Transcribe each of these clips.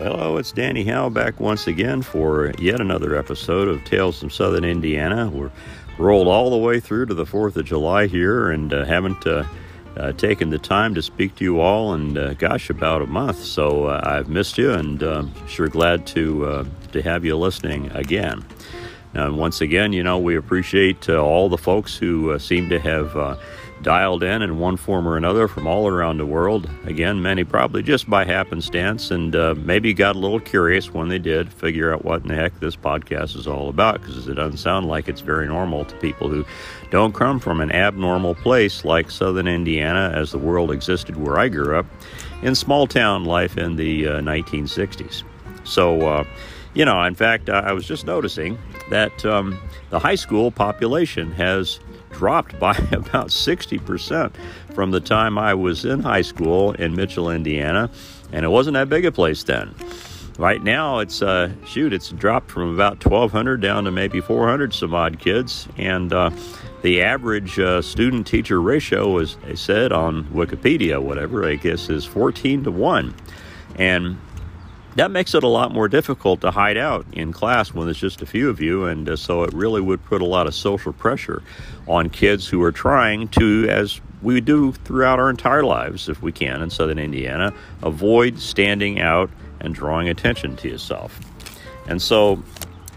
Hello, it's Danny Howe back once again for yet another episode of Tales from Southern Indiana. We're rolled all the way through to the 4th of July here and uh, haven't uh, uh, taken the time to speak to you all in, uh, gosh, about a month. So uh, I've missed you and um, sure glad to, uh, to have you listening again. And once again, you know, we appreciate all the folks who seem to have dialed in in one form or another from all around the world. Again, many probably just by happenstance and uh, maybe got a little curious when they did figure out what in the heck this podcast is all about because it doesn't sound like it's very normal to people who don't come from an abnormal place like southern Indiana as the world existed where I grew up in small town life in the uh, 1960s. So, uh, you know, in fact, I was just noticing that um, the high school population has dropped by about 60% from the time I was in high school in Mitchell, Indiana, and it wasn't that big a place then. Right now, it's uh, shoot, it's dropped from about 1,200 down to maybe 400 some odd kids, and uh, the average uh, student teacher ratio, as they said on Wikipedia, whatever, I guess, is 14 to 1. And that makes it a lot more difficult to hide out in class when there's just a few of you, and uh, so it really would put a lot of social pressure on kids who are trying to, as we do throughout our entire lives, if we can in southern Indiana, avoid standing out and drawing attention to yourself. And so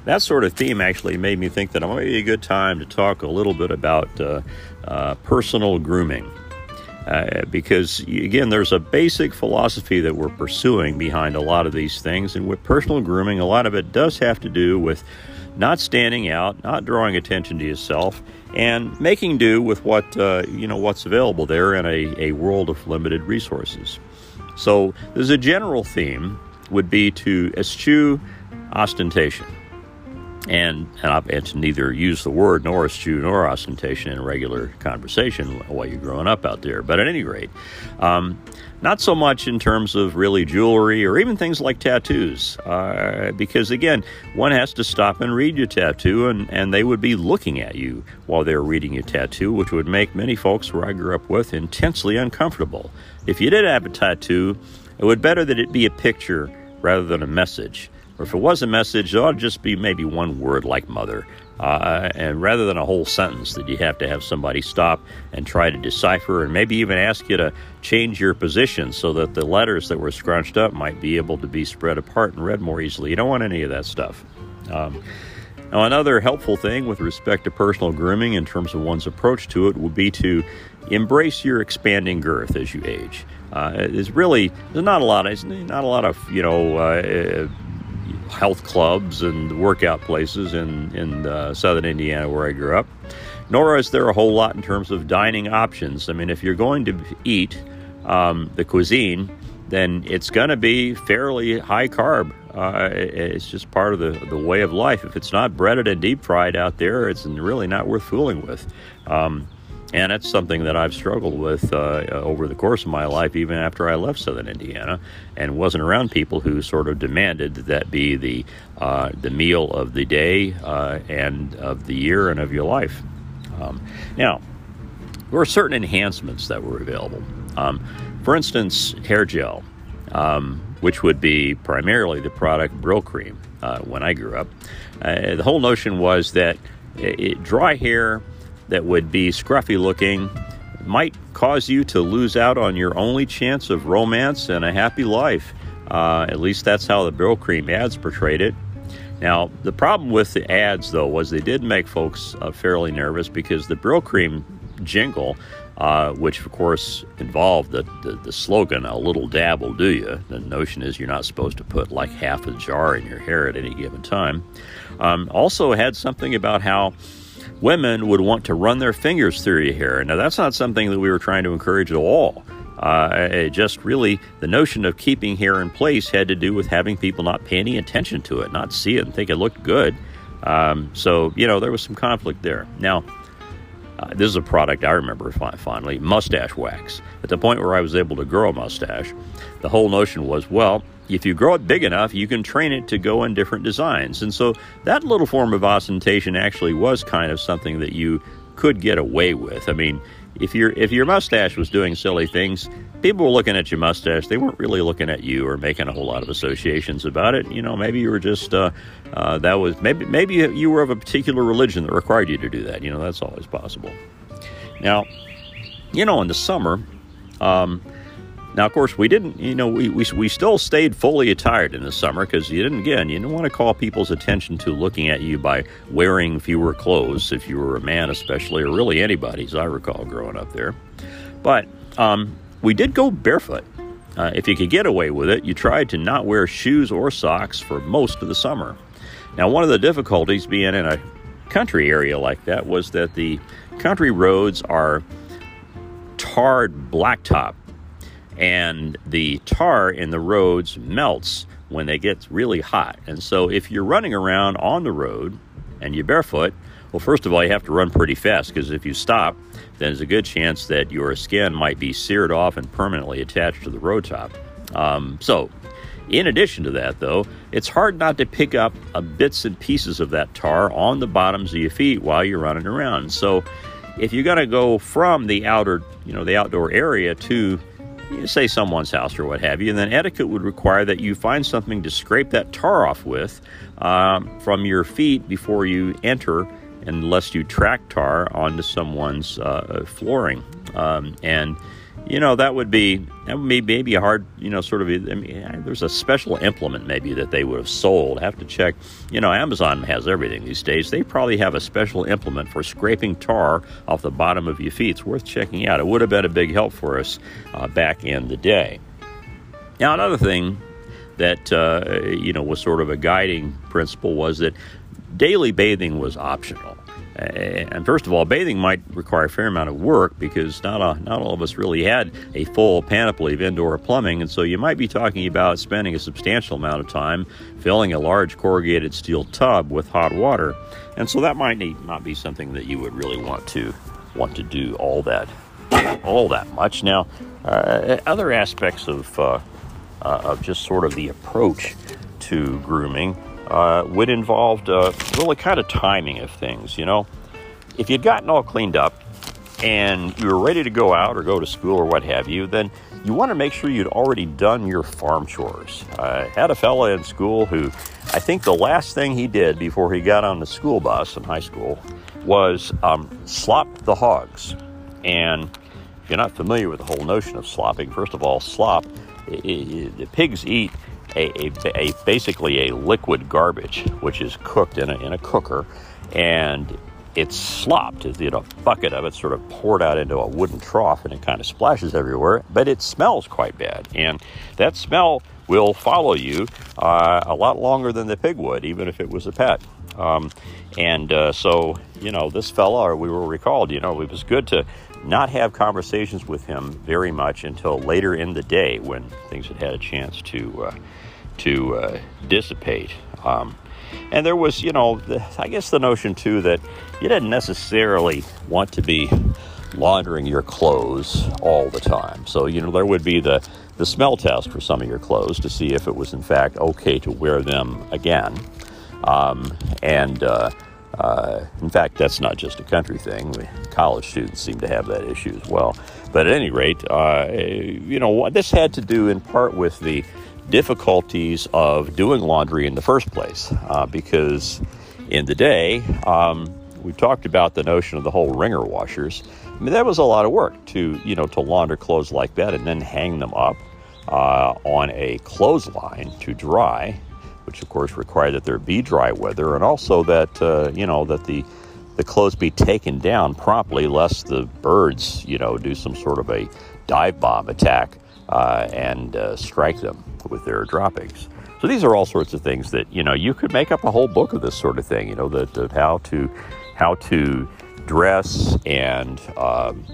that sort of theme actually made me think that it might be a good time to talk a little bit about uh, uh, personal grooming. Uh, because again, there's a basic philosophy that we're pursuing behind a lot of these things, and with personal grooming, a lot of it does have to do with not standing out, not drawing attention to yourself, and making do with what uh, you know what's available there in a, a world of limited resources. So, there's a general theme would be to eschew ostentation and and, to neither use the word nor eschew nor ostentation in regular conversation while you're growing up out there. But at any rate, um, not so much in terms of really jewelry or even things like tattoos, uh, because again, one has to stop and read your tattoo, and, and they would be looking at you while they're reading your tattoo, which would make many folks where I grew up with intensely uncomfortable. If you did have a tattoo, it would better that it be a picture rather than a message. Or if it was a message, it ought to just be maybe one word like mother. Uh, and rather than a whole sentence that you have to have somebody stop and try to decipher and maybe even ask you to change your position so that the letters that were scrunched up might be able to be spread apart and read more easily. You don't want any of that stuff. Um, now, another helpful thing with respect to personal grooming in terms of one's approach to it would be to embrace your expanding girth as you age. Uh, it's really there's not a lot. Of, not a lot of you know uh, health clubs and workout places in, in uh, southern Indiana where I grew up. Nor is there a whole lot in terms of dining options. I mean, if you're going to eat um, the cuisine, then it's going to be fairly high carb. Uh, it's just part of the, the way of life. If it's not breaded and deep fried out there, it's really not worth fooling with. Um, and it's something that I've struggled with uh, over the course of my life, even after I left Southern Indiana, and wasn't around people who sort of demanded that, that be the uh, the meal of the day uh, and of the year and of your life. Um, now, there were certain enhancements that were available. Um, for instance, hair gel, um, which would be primarily the product Brylcreem uh, when I grew up. Uh, the whole notion was that it, dry hair that would be scruffy looking might cause you to lose out on your only chance of romance and a happy life. Uh, at least that's how the Brylcreem ads portrayed it. Now, the problem with the ads, though, was they did make folks uh, fairly nervous because the Brylcreem jingle, uh, which of course involved the, the, the, slogan, a little dab will do you. The notion is you're not supposed to put like half a jar in your hair at any given time. Um, also had something about how women would want to run their fingers through your hair. Now, that's not something that we were trying to encourage at all. Uh, it just really, the notion of keeping hair in place had to do with having people not pay any attention to it, not see it and think it looked good. Um, so, you know, there was some conflict there. Now, uh, this is a product I remember fondly mustache wax. At the point where I was able to grow a mustache, the whole notion was well, if you grow it big enough, you can train it to go in different designs. And so that little form of ostentation actually was kind of something that you could get away with. I mean, if your if your mustache was doing silly things, people were looking at your mustache. They weren't really looking at you or making a whole lot of associations about it. You know, maybe you were just uh, uh, that was maybe maybe you were of a particular religion that required you to do that. You know, that's always possible. Now, you know, in the summer. Um, now, of course, we didn't, you know, we, we, we still stayed fully attired in the summer because you didn't, again, you didn't want to call people's attention to looking at you by wearing fewer clothes, if you were a man especially, or really anybody, as I recall growing up there. But um, we did go barefoot. Uh, if you could get away with it, you tried to not wear shoes or socks for most of the summer. Now, one of the difficulties being in a country area like that was that the country roads are tarred blacktop and the tar in the roads melts when they get really hot. And so if you're running around on the road and you're barefoot, well, first of all, you have to run pretty fast because if you stop, then there's a good chance that your skin might be seared off and permanently attached to the road top. Um, so, in addition to that, though, it's hard not to pick up uh, bits and pieces of that tar on the bottoms of your feet while you're running around. So, if you're going to go from the outer, you know, the outdoor area to say someone's house or what have you, and then etiquette would require that you find something to scrape that tar off with um, from your feet before you enter, unless you track tar onto someone's uh, flooring. Um, and you know that would be that would be maybe a hard you know sort of I mean, there's a special implement maybe that they would have sold. I have to check you know Amazon has everything these days. They probably have a special implement for scraping tar off the bottom of your feet. It's worth checking out. It would have been a big help for us uh, back in the day. Now another thing that uh, you know was sort of a guiding principle was that daily bathing was optional and first of all, bathing might require a fair amount of work because not, a, not all of us really had a full panoply of indoor plumbing. And so you might be talking about spending a substantial amount of time filling a large corrugated steel tub with hot water. And so that might not be something that you would really want to want to do all that all that much. Now, uh, other aspects of uh, uh, of just sort of the approach to grooming uh, would involve uh, really kind of timing of things. You know, if you'd gotten all cleaned up and you were ready to go out or go to school or what have you, then you want to make sure you'd already done your farm chores. I had a fella in school who I think the last thing he did before he got on the school bus in high school was um, slop the hogs. And if you're not familiar with the whole notion of slopping, first of all, slop, it, it, the pigs eat a, a, a, basically a liquid garbage, which is cooked in a, in a cooker, and it's slopped. You know, a bucket of it sort of poured out into a wooden trough, and it kind of splashes everywhere. But it smells quite bad, and that smell will follow you uh, a lot longer than the pig would, even if it was a pet. Um, and uh, so, you know, this fella, we were recalled, you know, it was good to not have conversations with him very much until later in the day when things had had a chance to uh, to uh, dissipate. Um, and there was, you know, the, I guess the notion too that you didn't necessarily want to be laundering your clothes all the time. So, you know, there would be the, the smell test for some of your clothes to see if it was in fact okay to wear them again. Um, and uh, uh, in fact, that's not just a country thing. We, college students seem to have that issue as well. But at any rate, uh, you know, this had to do in part with the difficulties of doing laundry in the first place uh, because in the day, um, we talked about the notion of the whole wringer washers. I mean, that was a lot of work to, you know, to launder clothes like that and then hang them up uh, on a clothesline to dry, which of course required that there be dry weather and also that, uh, you know, that the the clothes be taken down promptly, lest the birds, you know, do some sort of a dive bomb attack uh, and uh, strike them with their droppings. So these are all sorts of things that you know you could make up a whole book of this sort of thing. You know that how to how to dress and um,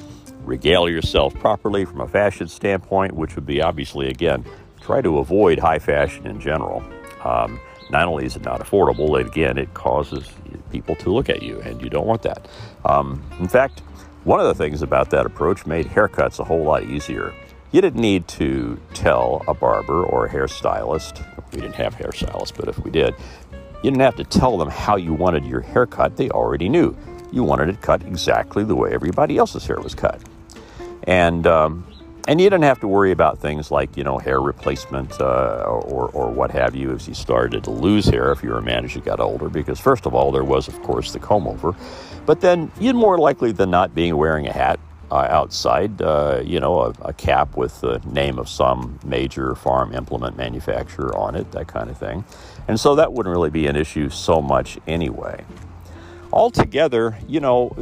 regale yourself properly from a fashion standpoint, which would be obviously again try to avoid high fashion in general. Um, not only is it not affordable, again, it causes people to look at you, and you don't want that. Um, in fact, one of the things about that approach made haircuts a whole lot easier. You didn't need to tell a barber or a hairstylist, we didn't have hairstylists, but if we did, you didn't have to tell them how you wanted your haircut. They already knew. you wanted it cut exactly the way everybody else's hair was cut. And um, and you didn't have to worry about things like you know hair replacement uh, or or what have you as you started to lose hair if you were a man as you got older. Because first of all, there was of course the comb over, but then you'd more likely than not being wearing a hat uh, outside, uh, you know, a, a, cap with the name of some major farm implement manufacturer on it, that kind of thing. And so that wouldn't really be an issue so much anyway altogether, you know,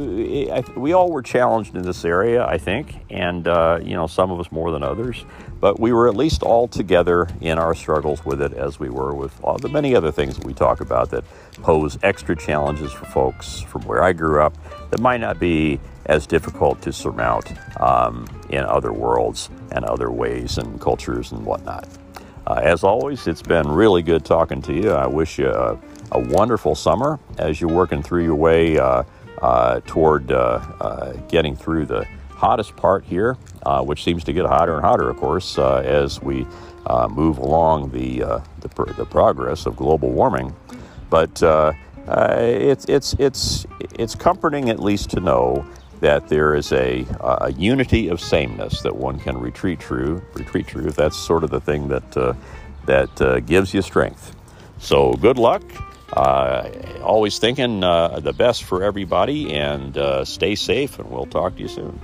we all were challenged in this area, I think, and, uh, you know, some of us more than others, but we were at least all together in our struggles with it as we were with all the many other things that we talk about that pose extra challenges for folks from where I grew up that might not be as difficult to surmount um, in other worlds and other ways and cultures and whatnot. Uh, as always, it's been really good talking to you. I wish you a wonderful summer as you're working through your way uh, uh, toward uh, uh getting through the hottest part here, uh, which seems to get hotter and hotter, of course, as we move along the, the, pr- the, progress of global warming. But it's, it's, it's, it's comforting at least to know that there is a, a, unity of sameness that one can retreat through. Retreat through. That's sort of the thing that that uh, gives you strength. So good luck uh, always thinking uh, the best for everybody and uh, stay safe, and we'll talk to you soon.